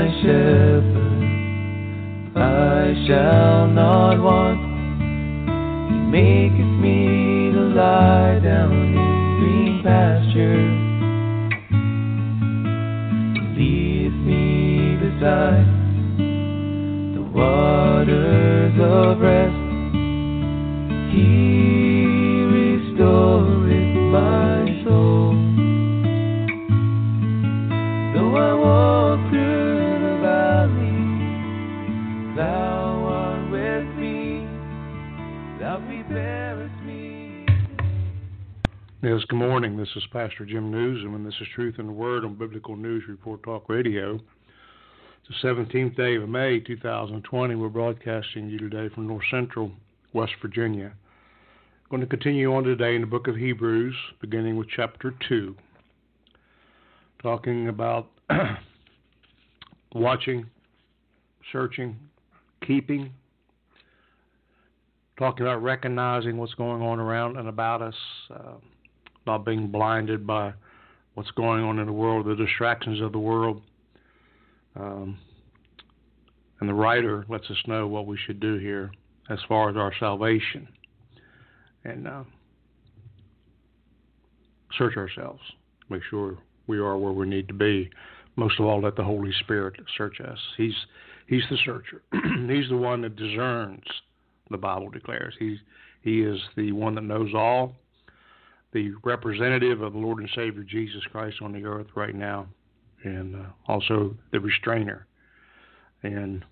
my shepherd, I shall not want. He maketh me to lie down in green pastures. Leadeth me beside the waters of rest. Yes, good morning. This is Pastor Jim Nuzum, and this is Truth in the Word on Biblical News Report Talk Radio, it's the 17th day of May 2020. We're broadcasting you today from North Central, West Virginia. I'm going to continue on today in the book of Hebrews, beginning with chapter 2, talking about watching, searching, keeping, talking about recognizing what's going on around and about us. Uh, not being blinded by what's going on in the world, the distractions of the world. Um, and the writer lets us know what we should do here as far as our salvation. And uh, search ourselves, make sure we are where we need to be. Most of all, let the Holy Spirit search us. He's He's the searcher. he's the one that discerns. The Bible declares he's He is the one that knows all the representative of the Lord and Savior Jesus Christ on the earth right now, and uh, also the restrainer. And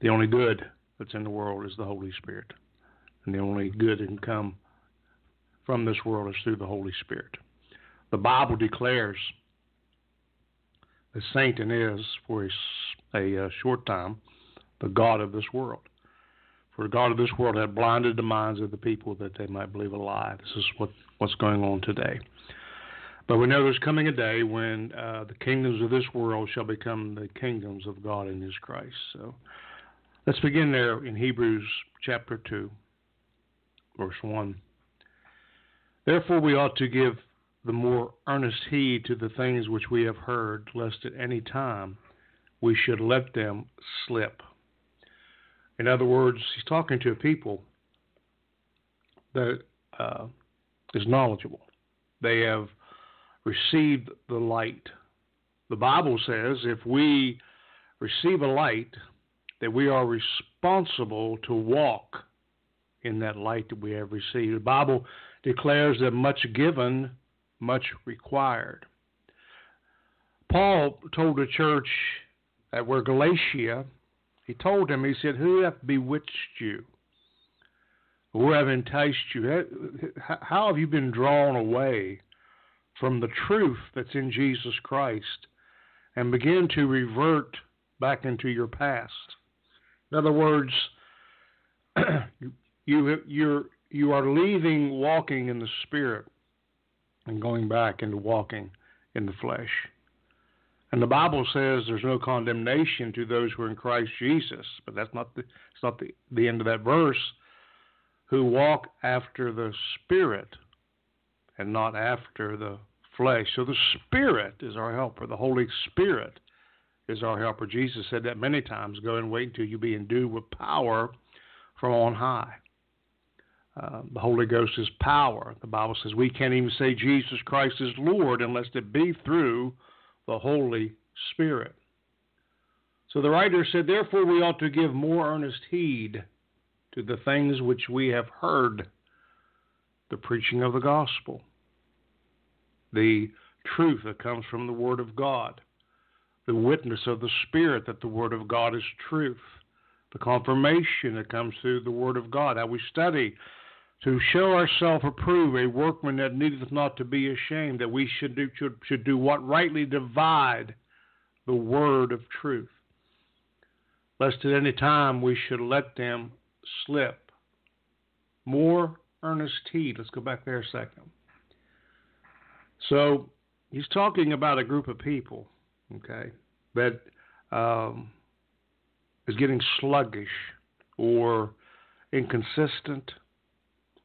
the only good that's in the world is the Holy Spirit. And the only good that can come from this world is through the Holy Spirit. The Bible declares that Satan is, for a, a, a short time, the God of this world. For the God of this world had blinded the minds of the people that they might believe a lie. This is what, what's going on today. But we know there's coming a day when uh, the kingdoms of this world shall become the kingdoms of God in His Christ. So let's begin there in Hebrews chapter 2, verse 1. Therefore, we ought to give the more earnest heed to the things which we have heard, lest at any time we should let them slip. In other words, he's talking to a people that uh, is knowledgeable. They have received the light. The Bible says if we receive a light, that we are responsible to walk in that light that we have received. The Bible declares that much given, much required. Paul told the church that where Galatia, he told him, he said, Who hath bewitched you? Who have enticed you? How have you been drawn away from the truth that's in Jesus Christ and begin to revert back into your past? In other words, you you're you are leaving walking in the spirit and going back into walking in the flesh. And the Bible says there's no condemnation to those who are in Christ Jesus, but that's not the it's not the, the end of that verse. Who walk after the Spirit and not after the flesh. So the Spirit is our helper. The Holy Spirit is our helper. Jesus said that many times. Go and wait until you be endued with power from on high. Uh, the Holy Ghost is power. The Bible says we can't even say Jesus Christ is Lord unless it be through the Holy Spirit. So the writer said, Therefore we ought to give more earnest heed to the things which we have heard the preaching of the gospel, the truth that comes from the Word of God, the witness of the Spirit that the Word of God is truth, the confirmation that comes through the Word of God, how we study to show ourselves approved, a workman that needeth not to be ashamed, that we should do, should, should do what rightly divide the word of truth, lest at any time we should let them slip. More earnest heed. Let's go back there a second. So he's talking about a group of people, okay, that um, is getting sluggish or inconsistent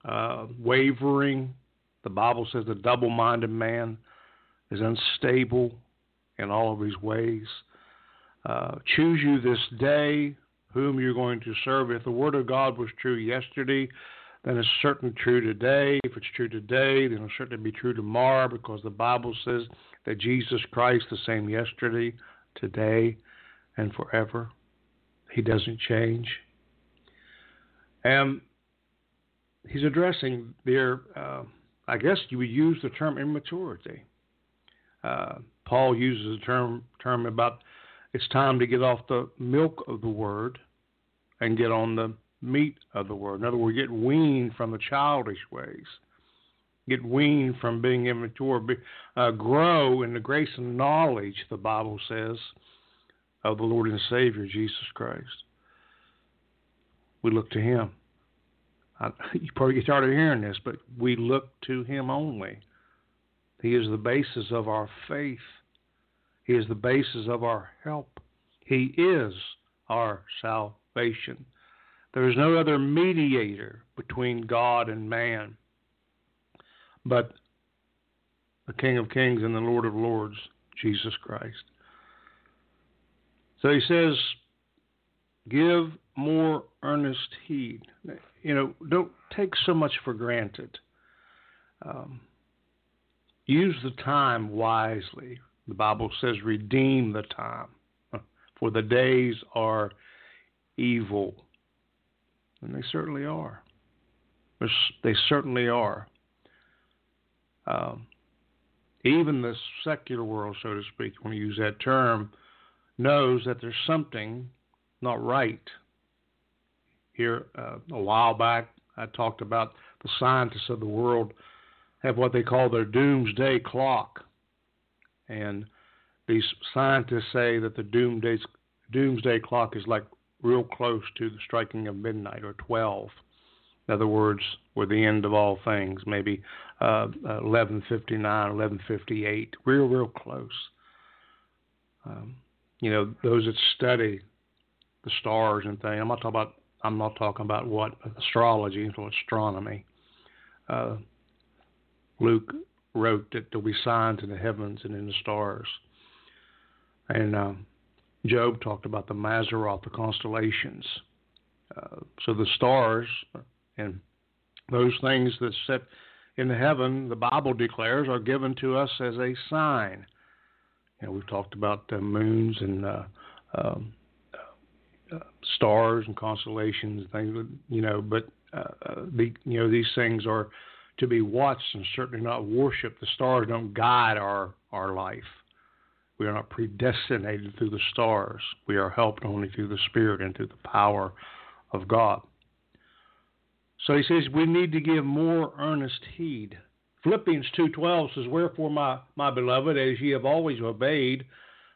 uh, wavering. The Bible says the double minded man is unstable in all of his ways. Uh, choose you this day whom you're going to serve. If the word of God was true yesterday, then it's certainly true today. If it's true today, then it'll certainly be true tomorrow because the Bible says that Jesus Christ, the same yesterday, today, and forever. He doesn't change. And he's addressing their, uh, I guess you would use the term immaturity. Uh, Paul uses the term term about it's time to get off the milk of the word and get on the meat of the word. In other words, get weaned from the childish ways. Get weaned from being immature. Be, uh, grow in the grace and knowledge, the Bible says, of the Lord and Savior, Jesus Christ. We look to Him. You probably of hearing this, but we look to Him only. He is the basis of our faith. He is the basis of our help. He is our salvation. There is no other mediator between God and man but the King of Kings and the Lord of Lords, Jesus Christ. So he says, give more earnest heed. You know, don't take so much for granted. Um, use the time wisely. The Bible says, redeem the time, for the days are evil. And they certainly are. They certainly are. Um, even the secular world, so to speak, when you use that term, knows that there's something not right. Here, uh, a while back, I talked about the scientists of the world have what they call their doomsday clock. And these scientists say that the doomsday, doomsday clock is like real close to the striking of midnight or 12. In other words, we're the end of all things, maybe uh, 1159, 1158, real, real close. Um, you know, those that study the stars and things. I'm not talking about. I'm not talking about what astrology or astronomy. Uh, Luke wrote that there'll be signs in the heavens and in the stars, and um, Job talked about the Mazzaroth, the constellations. Uh, so the stars and those things that sit in the heaven, the Bible declares, are given to us as a sign. You know, we've talked about the moons and uh, um, stars and constellations things, you know, but uh, uh, the, you know these things are to be watched and certainly not worshipped. The stars don't guide our our life. We are not predestinated through the stars. We are helped only through the Spirit and through the power of God. So he says we need to give more earnest heed. Philippians 2:12 says, "Wherefore, my my beloved, as ye have always obeyed,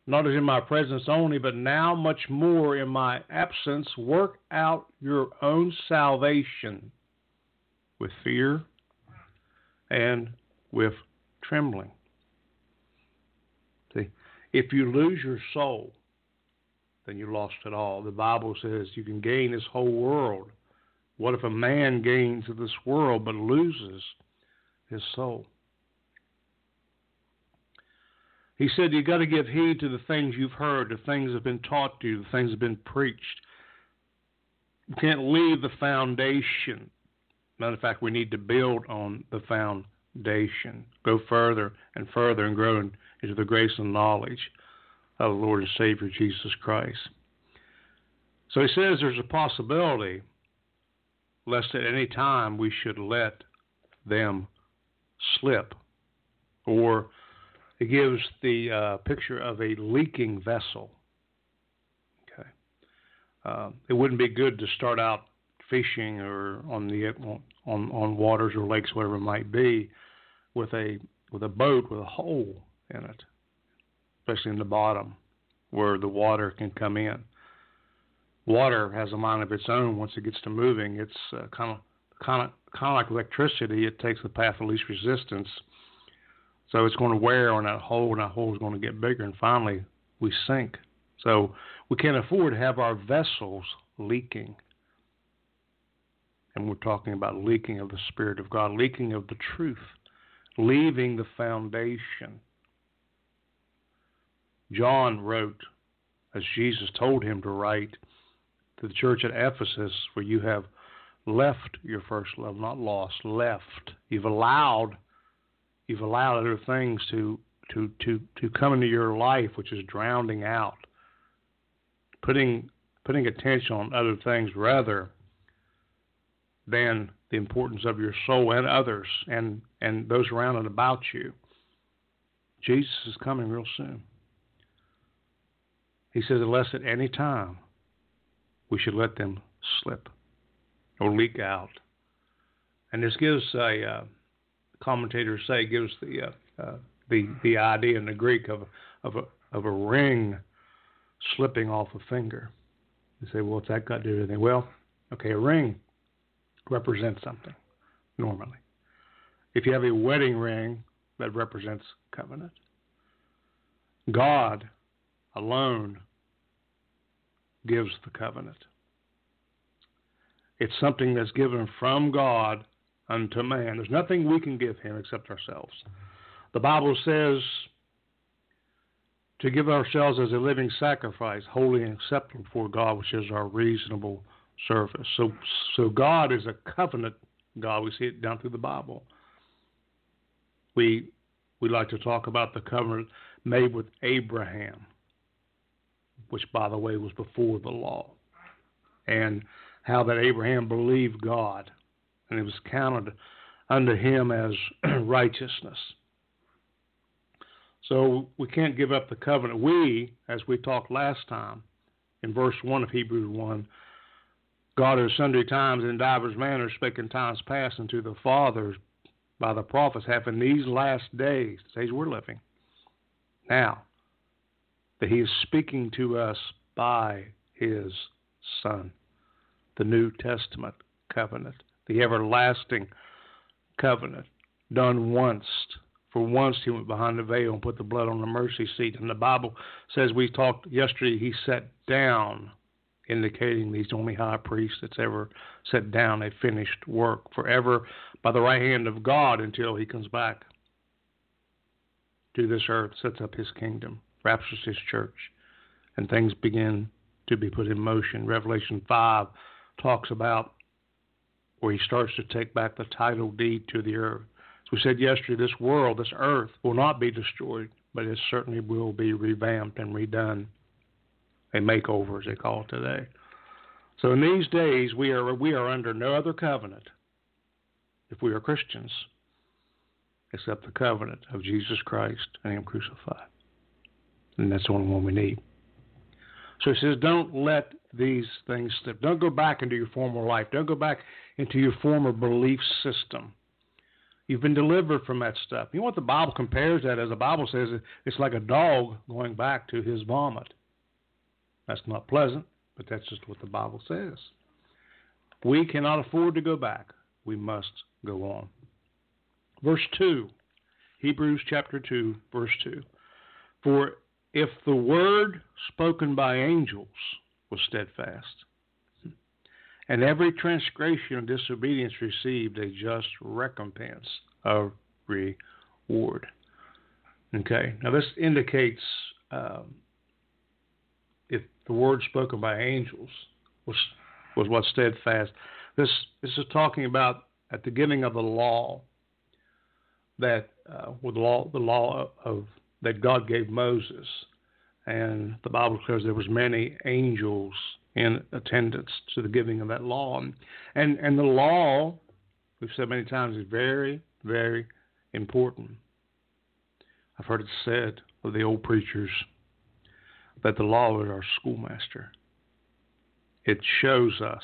not as in my presence only, but now much more in my absence, work out your own salvation with fear and with trembling." See, if you lose your soul, then you lost it all. The Bible says you can gain this whole world what if a man gains this world but loses his soul? He said, You've got to give heed to the things you've heard, the things that have been taught to you, the things that have been preached. You can't leave the foundation. Matter of fact, we need to build on the foundation, go further and further and grow into the grace and knowledge of the Lord and Savior Jesus Christ. So he says there's a possibility lest at any time we should let them slip. Or it gives the uh, picture of a leaking vessel. Okay, uh, it wouldn't be good to start out fishing or on the on on waters or lakes, whatever it might be, with a with a boat with a hole in it, especially in the bottom where the water can come in water has a mind of its own once it gets to moving. It's kind of kind of kind of like electricity. It takes the path of least resistance. So it's going to wear on that hole, and that hole is going to get bigger, and finally we sink. So we can't afford to have our vessels leaking. And we're talking about leaking of the Spirit of God, leaking of the truth, leaving the foundation. John wrote as Jesus told him to write to the church at Ephesus, where you have left your first love, not lost, left. You've allowed you've allowed other things to to to to come into your life, which is drowning out, putting putting attention on other things rather than the importance of your soul and others and and those around and about you. Jesus is coming real soon. He says, unless at any time we should let them slip or leak out. And this gives a uh, commentators say gives the uh, uh, the the idea in the Greek of of a of a ring slipping off a finger. You say, well, what's that got to do with anything? Well, okay, a ring represents something normally. If you have a wedding ring, that represents covenant. God alone gives the covenant. It's something that's given from God unto man. There's nothing we can give him except ourselves. The Bible says to give ourselves as a living sacrifice, holy and acceptable before God, which is our reasonable service. So, so God is a covenant God. We see it down through the Bible. We we like to talk about the covenant made with Abraham, which, by the way, was before the law, and how that Abraham believed God, and it was counted unto him as righteousness. So we can't give up the covenant. We, as we talked last time in verse 1 of Hebrews 1, God has sundry times in divers manners spake in times past unto the fathers by the prophets have in these last days, the days we're living, now, that he is speaking to us by his Son the New Testament covenant, the everlasting covenant, done once. For once he went behind the veil and put the blood on the mercy seat. And the Bible says we talked yesterday, he sat down, indicating he's the only high priest that's ever set down a finished work forever by the right hand of God until he comes back to this earth, sets up his kingdom, raptures his church, and things begin to be put in motion. Revelation 5 talks about where he starts to take back the title deed to the earth. As we said yesterday, this world, this earth, will not be destroyed, but it certainly will be revamped and redone. A makeover, as they call it today. So in these days, we are we are under no other covenant, if we are Christians, except the covenant of Jesus Christ and Him crucified, and that's the only one we need. So he says, don't let these things. Don't go back into your former life. Don't go back into your former belief system. You've been delivered from that stuff. You know what the Bible compares that as? The Bible says it's like a dog going back to his vomit. That's not pleasant, but that's just what the Bible says. We cannot afford to go back. We must go on. Verse 2, Hebrews chapter 2, verse 2. For if the word spoken by angels was steadfast, and every transgression and disobedience received a just recompense of reward. Okay, now this indicates um, if the word spoken by angels was was what steadfast. This this is talking about at the giving of the law that uh, with law the law of that God gave Moses, and the Bible declares there was many angels in attendance to the giving of that law, and and the law, we've said many times, is very very important. I've heard it said of the old preachers that the law is our schoolmaster. It shows us,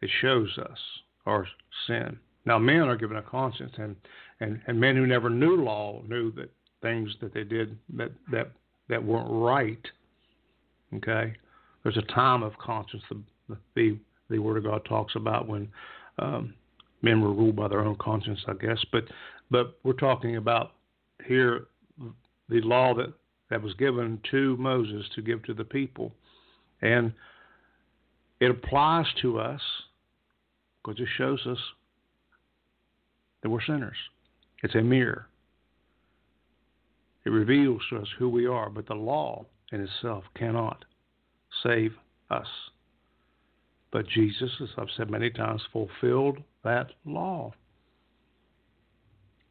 it shows us our sin. Now, men are given a conscience, and, and, and men who never knew law knew that things that they did that that that weren't right. Okay, there's a time of conscience. The the, the Word of God talks about when um, men were ruled by their own conscience, I guess. But but we're talking about here the law that that was given to Moses to give to the people, and it applies to us because it shows us that we're sinners. It's a mirror. It reveals to us who we are, but the law in itself cannot save us. But Jesus, as I've said many times, fulfilled that law,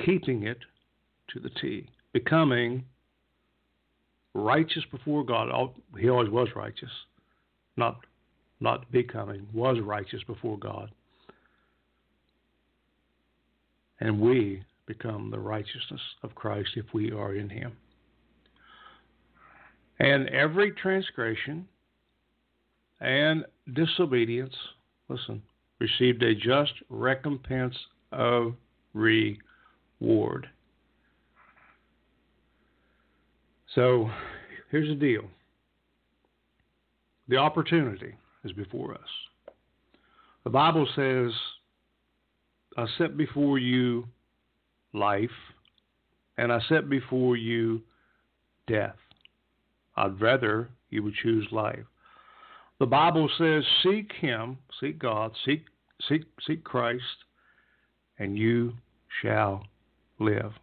keeping it to the T, becoming righteous before God. He always was righteous, not not becoming, was righteous before God. And we become the righteousness of Christ if we are in Him. And every transgression and disobedience, listen, received a just recompense of reward. So here's the deal the opportunity is before us. The Bible says, I set before you life, and I set before you death. I'd rather you would choose life. The Bible says, seek Him, seek God, seek, seek, seek Christ, and you shall live.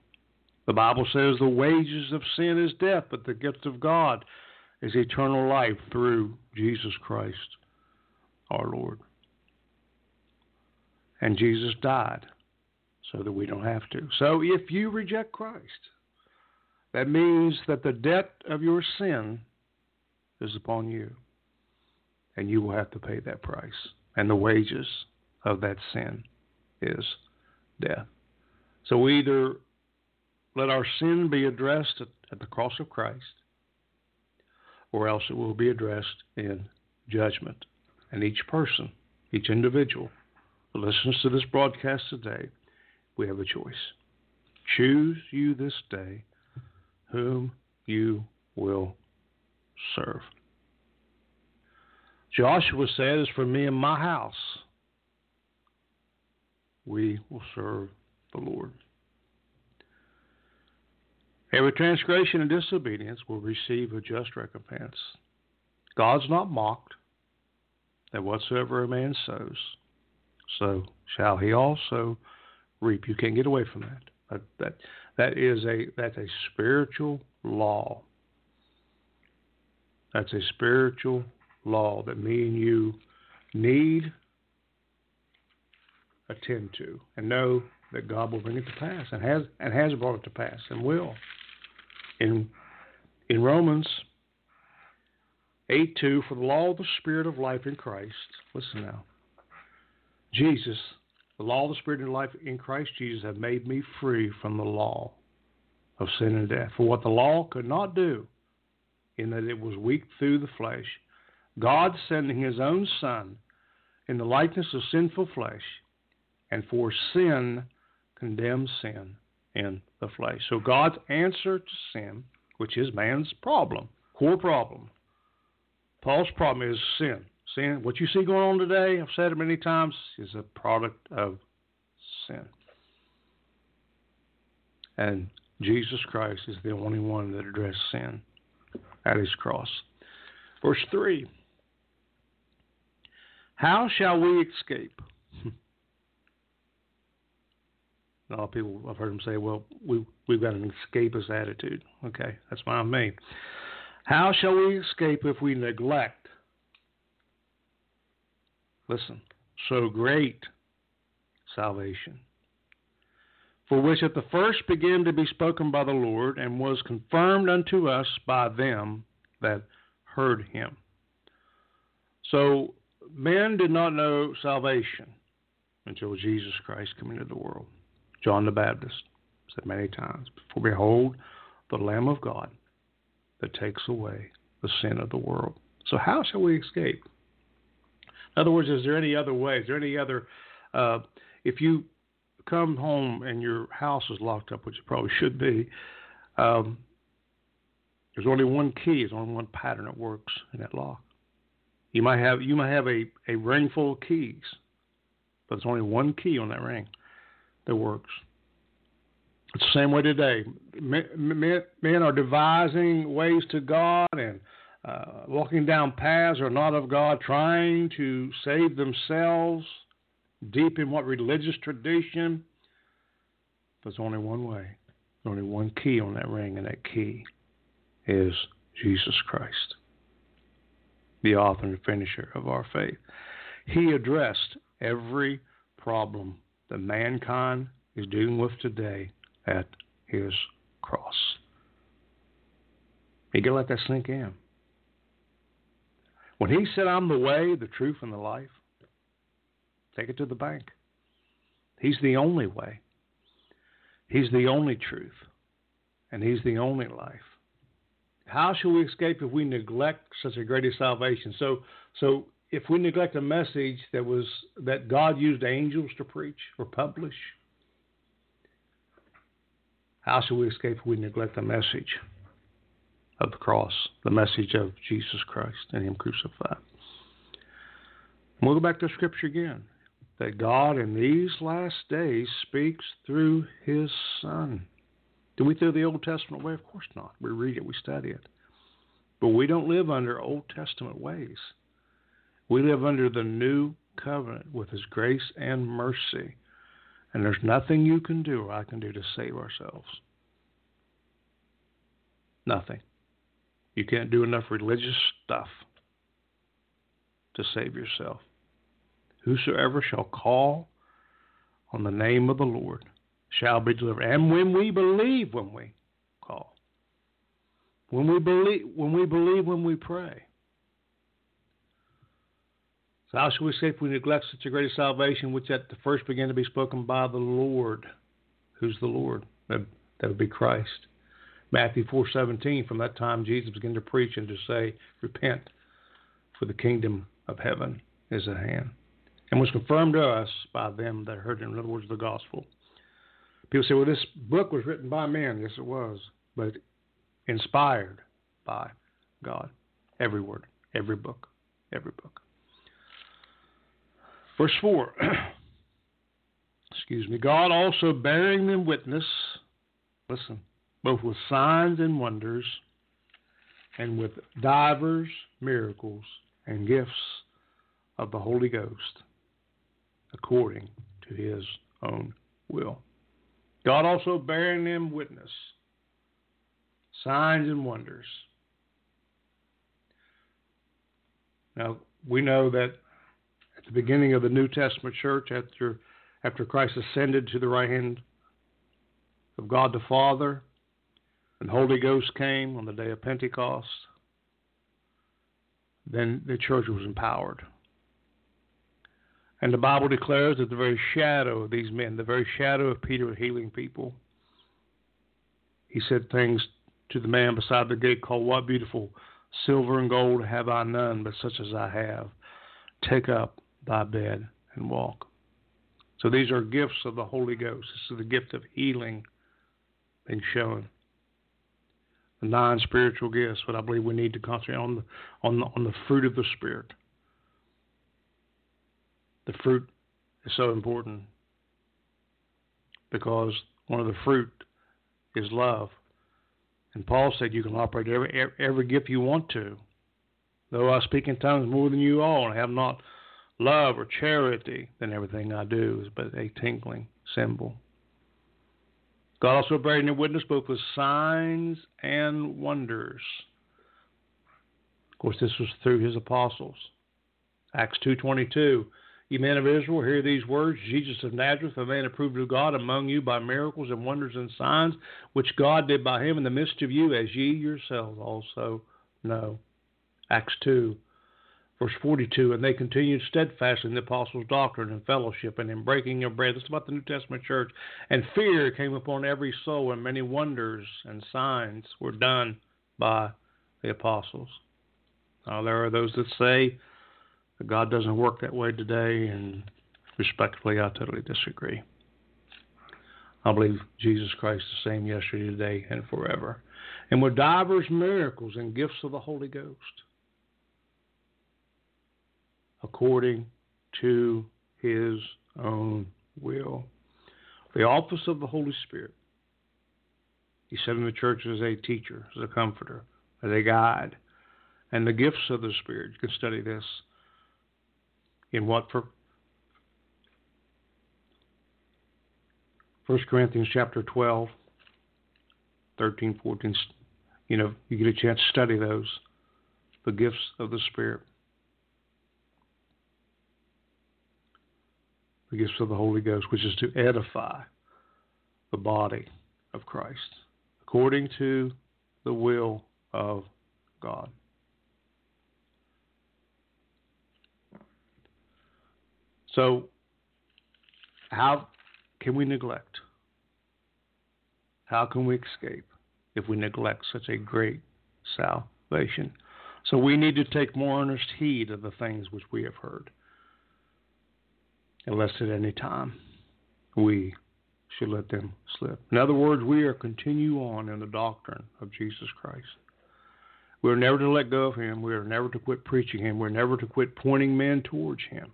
The Bible says the wages of sin is death, but the gift of God is eternal life through Jesus Christ our Lord. And Jesus died so that we don't have to. So if you reject Christ, that means that the debt of your sin is upon you. And you will have to pay that price. And the wages of that sin is death. So we either let our sin be addressed at, the cross of Christ, or else it will be addressed in judgment. And each person, each individual who listens to this broadcast today, we have a choice. Choose you this day whom you will serve. Joshua says, For me and my house, we will serve the Lord. Every transgression and disobedience will receive a just recompense. God's not mocked that whatsoever a man sows, so shall he also reap. You can't get away from that. That that, that is a that's a spiritual law. That's a spiritual law that me and you need attend to and know that God will bring it to pass and has and has brought it to pass and will. In in Romans 8 2, for the law of the Spirit of life in Christ, listen now. Jesus, the law of the Spirit of life in Christ Jesus, have made me free from the law of sin and death. For what the law could not do, in that it was weak through the flesh, God sending his own Son in the likeness of sinful flesh, and for sin condemns sin in the flesh. So God's answer to sin, which is man's problem, core problem, Paul's problem is sin. Sin, what you see going on today, I've said it many times, is a product of sin. And Jesus Christ is the only one that addressed sin at his cross. Verse 3 How shall we escape? a lot of people, I've heard them say, well, we, we've got an escapist attitude. Okay, that's fine with me. How shall we escape if we neglect? Listen, so great salvation, for which at the first began to be spoken by the Lord, and was confirmed unto us by them that heard him. So men did not know salvation until Jesus Christ came into the world. John the Baptist said many times, For behold, the Lamb of God that takes away the sin of the world. So, how shall we escape? In other words, is there any other way? Is there any other? Uh, if you come home and your house is locked up, which it probably should be, um, there's only one key. There's only one pattern that works in that lock. You might have you might have a, a ring full of keys, but there's only one key on that ring that works. It's the same way today. Men are devising ways to God and uh, walking down paths are not of God, trying to save themselves deep in what religious tradition. There's only one way. There's only one key on that ring, and that key is Jesus Christ, the author and finisher of our faith. He addressed every problem that mankind is dealing with today at his cross. You gotta let that sink in. When he said, I'm the way, the truth, and the life, take it to the bank. He's the only way. He's the only truth. And he's the only life. How shall we escape if we neglect such a great salvation? So so if we neglect a message that was that God used angels to preach or publish, how shall we escape if we neglect the message of the cross, the message of Jesus Christ and Him crucified? And we'll go back to Scripture again. That God in these last days speaks through His Son. Do we throw the Old Testament way? Of course not. We read it, we study it. But we don't live under Old Testament ways. We live under the new covenant with His grace and mercy. And there's nothing you can do or I can do to save ourselves. Nothing. You can't do enough religious stuff to save yourself. Whosoever shall call on the name of the Lord shall be delivered. And when we believe when we call. When we believe when we believe when we pray. So how shall we say if we neglect such a great salvation, which at the first began to be spoken by the Lord? Who's the Lord? That, that would be Christ. Matthew four seventeen. From that time, Jesus began to preach and to say, "Repent, for the kingdom of heaven is at hand," and was confirmed to us by them that heard. In other words, the gospel. People say, "Well, this book was written by men." Yes, it was, but inspired by God. Every word, every book, every book. Verse 4. Excuse me. God also bearing them witness, listen, both with signs and wonders, and with divers miracles and gifts of the Holy Ghost, according to his own will. God also bearing them witness, signs and wonders. Now, we know that at the beginning of the New Testament church after after Christ ascended to the right hand of God the Father, and the Holy Ghost came on the day of Pentecost, then the church was empowered. And the Bible declares that the very shadow of these men, the very shadow of Peter healing people. He said things to the man beside the gate called, What beautiful silver and gold have I none, but such as I have. Take up thy bed and walk. So these are gifts of the Holy Ghost. This is the gift of healing being shown. The nine spiritual gifts, but I believe we need to concentrate on the, on the, on the fruit of the Spirit. The fruit is so important because one of the fruit is love. And Paul said you can operate every, every, every gift you want to. Though I speak in tongues more than you all and have not love or charity, then everything I do is but a tinkling cymbal. God also bearing in witness both with signs and wonders. Of course, this was through his apostles. Acts 2.22, Ye men of Israel, hear these words, Jesus of Nazareth, a man approved of God among you by miracles and wonders and signs, which God did by him in the midst of you, as ye yourselves also know. Acts 2, Verse 42, and they continued steadfastly in the apostles' doctrine and fellowship and in breaking of bread. This is about the New Testament church. And fear came upon every soul, and many wonders and signs were done by the apostles. Now, there are those that say that God doesn't work that way today, and respectfully, I totally disagree. I believe Jesus Christ is the same yesterday, today, and forever. And with divers miracles and gifts of the Holy Ghost according to his own will. The office of the Holy Spirit. He said in the church as a teacher, as a comforter, as a guide. And the gifts of the Spirit. You can study this in what for 1 Corinthians chapter 12, 13, 14, you know, you get a chance to study those, the gifts of the Spirit, the gifts of the Holy Ghost, which is to edify the body of Christ according to the will of God. So, how can we neglect? How can we escape if we neglect such a great salvation? So, we need to take more earnest heed of the things which we have heard, unless at any time we should let them slip. In other words, we are continue on in the doctrine of Jesus Christ. We're never to let go of him. We are never to quit preaching him. We're never to quit pointing men towards him.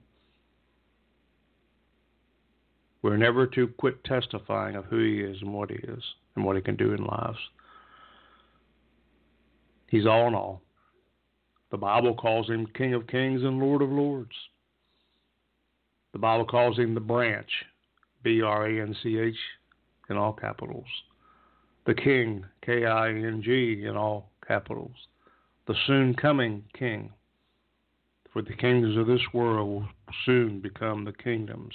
We're never to quit testifying of who he is and what he is and what he can do in lives. He's all in all. The Bible calls him King of Kings and Lord of Lords. The Bible calls him the branch B R A N C H in all capitals. The King, K I N G in all capitals. The soon coming King. For the kingdoms of this world will soon become the kingdoms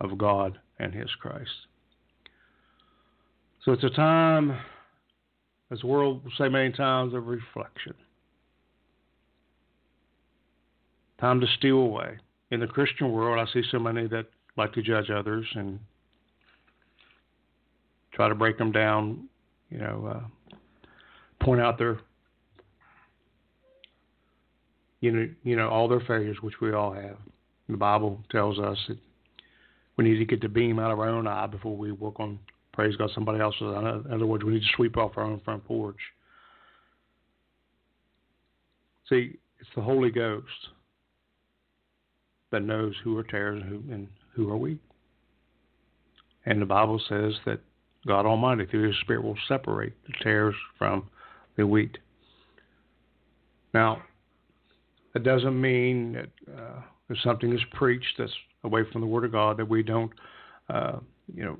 of God and His Christ. So it's a time, as the world will say many times, of reflection. Time to steal away. In the Christian world, I see so many that like to judge others and try to break them down, you know, uh, point out their, you know, you know, all their failures, which we all have. The Bible tells us that we need to get the beam out of our own eye before we work on, praise God, somebody else's. In other words, we need to sweep off our own front porch. See, it's the Holy Ghost that knows who are tares and who, and who are we? And the Bible says that God Almighty, through His Spirit, will separate the tares from the wheat. Now, that doesn't mean that uh, if something is preached that's away from the Word of God, that we don't, uh, you know,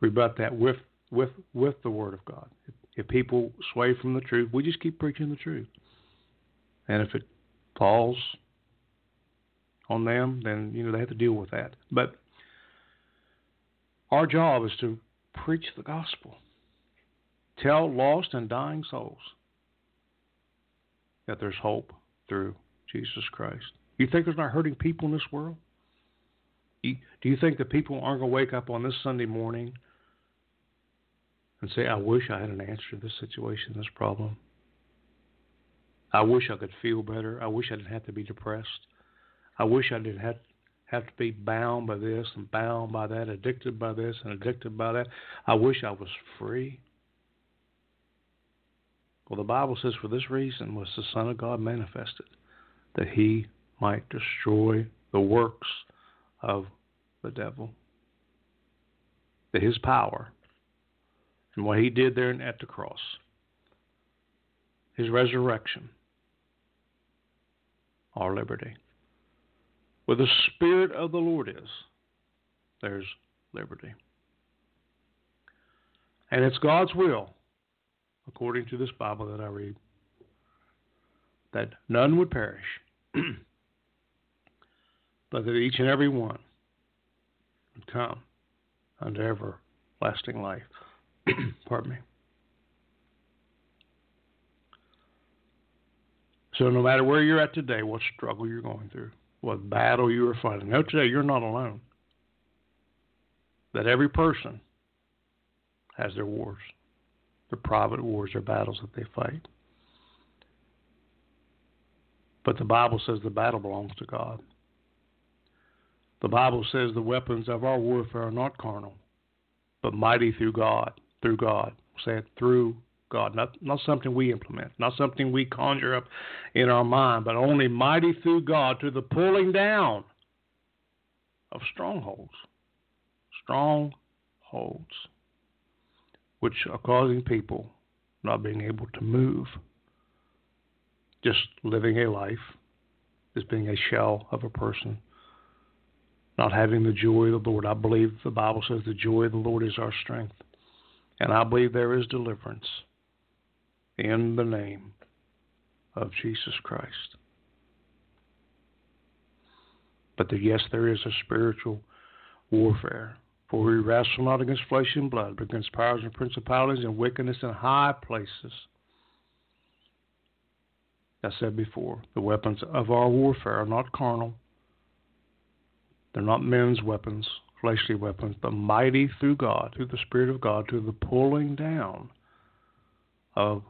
rebut that with with with the Word of God. If, if people sway from the truth, we just keep preaching the truth. And if it falls on them, then you know they have to deal with that. But our job is to preach the gospel, tell lost and dying souls that there's hope through Jesus Christ. You think there's not hurting people in this world? Do you think that people aren't going to wake up on this Sunday morning and say, I wish I had an answer to this situation, this problem? I wish I could feel better. I wish I didn't have to be depressed. I wish I didn't have have to be bound by this and bound by that, addicted by this and addicted by that. I wish I was free. Well, the Bible says for this reason was the Son of God manifested, that he might destroy the works of the devil. That his power and what he did there at the cross, his resurrection, our liberty. Where the Spirit of the Lord is, there's liberty. And it's God's will, according to this Bible that I read, that none would perish, but that each and every one would come unto everlasting life. Pardon me. So, no matter where you're at today, what struggle you're going through, what battle you are fighting. Know today you're not alone. That every person has their wars, their private wars, their battles that they fight. But the Bible says the battle belongs to God. The Bible says the weapons of our warfare are not carnal, but mighty through God, through God. Say it through God, not not something we implement, not something we conjure up in our mind, but only mighty through God to the pulling down of strongholds. Strongholds, which are causing people not being able to move, just living a life, just being a shell of a person, not having the joy of the Lord. I believe the Bible says the joy of the Lord is our strength. And I believe there is deliverance in the name of Jesus Christ. But the, yes, there is a spiritual warfare. For we wrestle not against flesh and blood, but against powers and principalities and wickedness in high places. I said before, the weapons of our warfare are not carnal. They're not men's weapons, fleshly weapons, but mighty through God, through the Spirit of God, to the pulling down of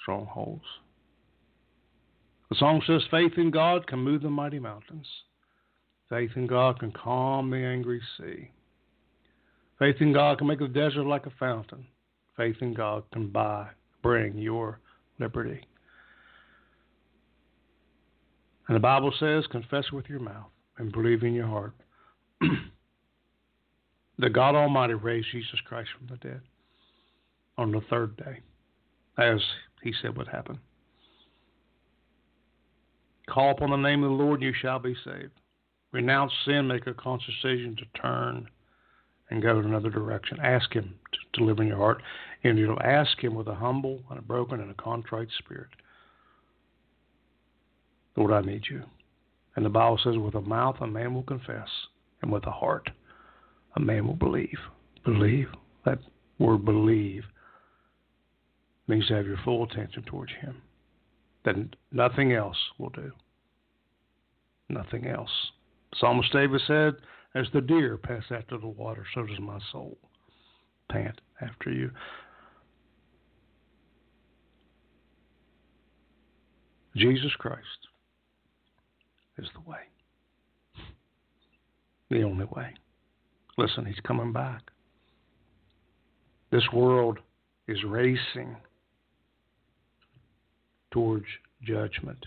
strongholds. The song says, Faith in God can move the mighty mountains. Faith in God can calm the angry sea. Faith in God can make the desert like a fountain. Faith in God can buy, bring your liberty. And the Bible says, confess with your mouth and believe in your heart that God Almighty raised Jesus Christ from the dead on the third day, as he said would happen. Call upon the name of the Lord, and you shall be saved. Renounce sin, make a conscious decision to turn and go in another direction. Ask Him to, live in your heart, and you'll ask Him with a humble and a broken and a contrite spirit. Lord, I need you. And the Bible says, with a mouth a man will confess, and with a heart a man will believe. Believe. That word believe means to have your full attention towards Him. Then nothing else will do. Nothing else. Psalmist David said, As the deer pants after the water, so does my soul pant after you. Jesus Christ is the way. The only way. Listen, he's coming back. This world is racing towards judgment.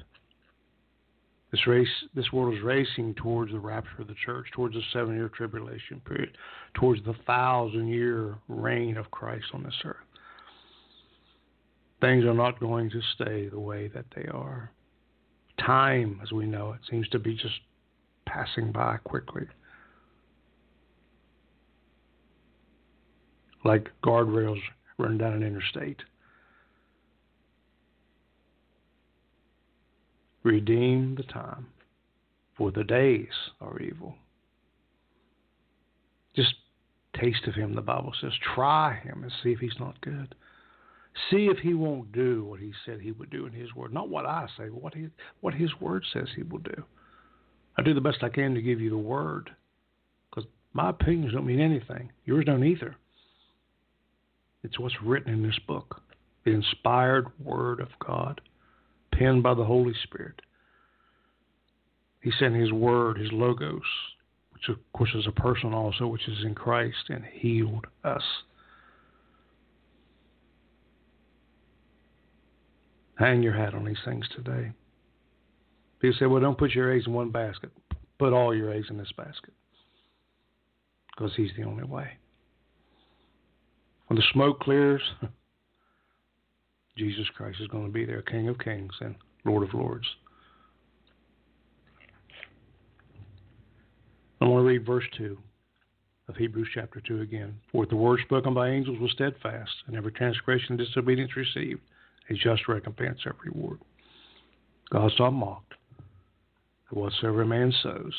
This race, this world is racing towards the rapture of the church, towards the seven-year tribulation period, towards the thousand-year reign of Christ on this earth. Things are not going to stay the way that they are. Time, as we know it, seems to be just passing by quickly. Like guardrails running down an interstate. Redeem the time, for the days are evil. Just taste of him, the Bible says. Try him and see if he's not good. See if he won't do what he said he would do in his word. Not what I say, but what, he, what his word says he will do. I do the best I can to give you the word. Because my opinions don't mean anything. Yours don't either. It's what's written in this book the inspired word of God penned by the Holy Spirit. He sent His Word, His Logos, which of course is a person also, which is in Christ, and healed us. Hang your hat on these things today. People say, well, don't put your eggs in one basket. Put all your eggs in this basket. Because He's the only way. When the smoke clears, Jesus Christ is going to be there, King of Kings and Lord of Lords. I want to read verse 2 of Hebrews chapter 2 again. For the word spoken by angels was steadfast, and every transgression and disobedience received a just recompense, every word. God's not mocked. Whatsoever a man sows,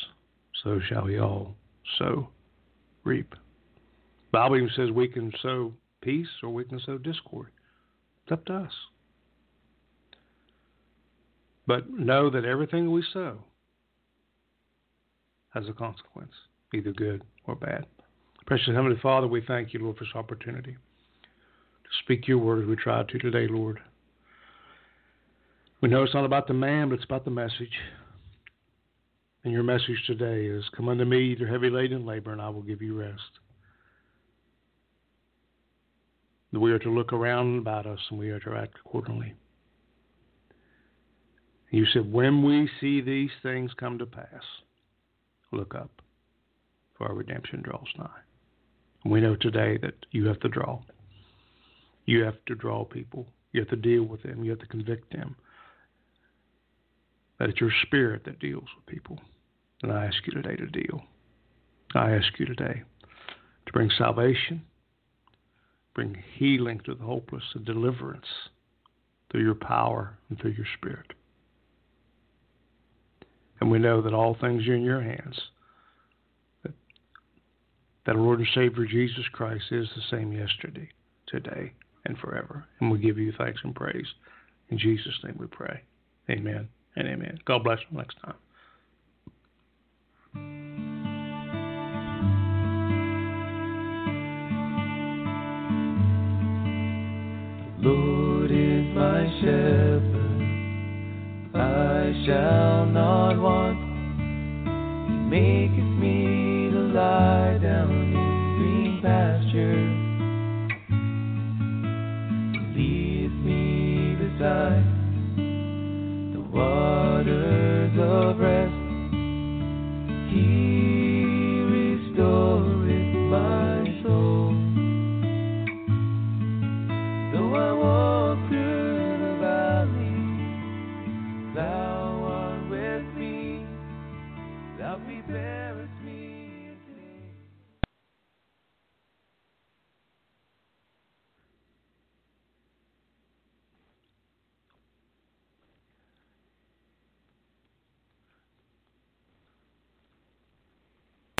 so shall he all also reap. The Bible even says we can sow peace or we can sow discord. It's up to us. But know that everything we sow has a consequence, either good or bad. Precious Heavenly Father, we thank you, Lord, for this opportunity to speak your word as we try to today, Lord. We know it's not about the man, but it's about the message. And your message today is Come unto me, either heavy laden labor, and I will give you rest. We are to look around about us and we are to act accordingly. You said, When we see these things come to pass, look up, for our redemption draws nigh. We know today that you have to draw. You have to draw people. You have to deal with them. You have to convict them. That it's your spirit that deals with people. And I ask you today to deal. I ask you today to bring salvation bring healing to the hopeless and deliverance through your power and through your spirit. And we know that all things are in your hands. That, that our Lord and Savior Jesus Christ is the same yesterday, today, and forever. And we give you thanks and praise. In Jesus' name we pray. Amen and amen. God bless you next time. Shepherd, I shall not want. He maketh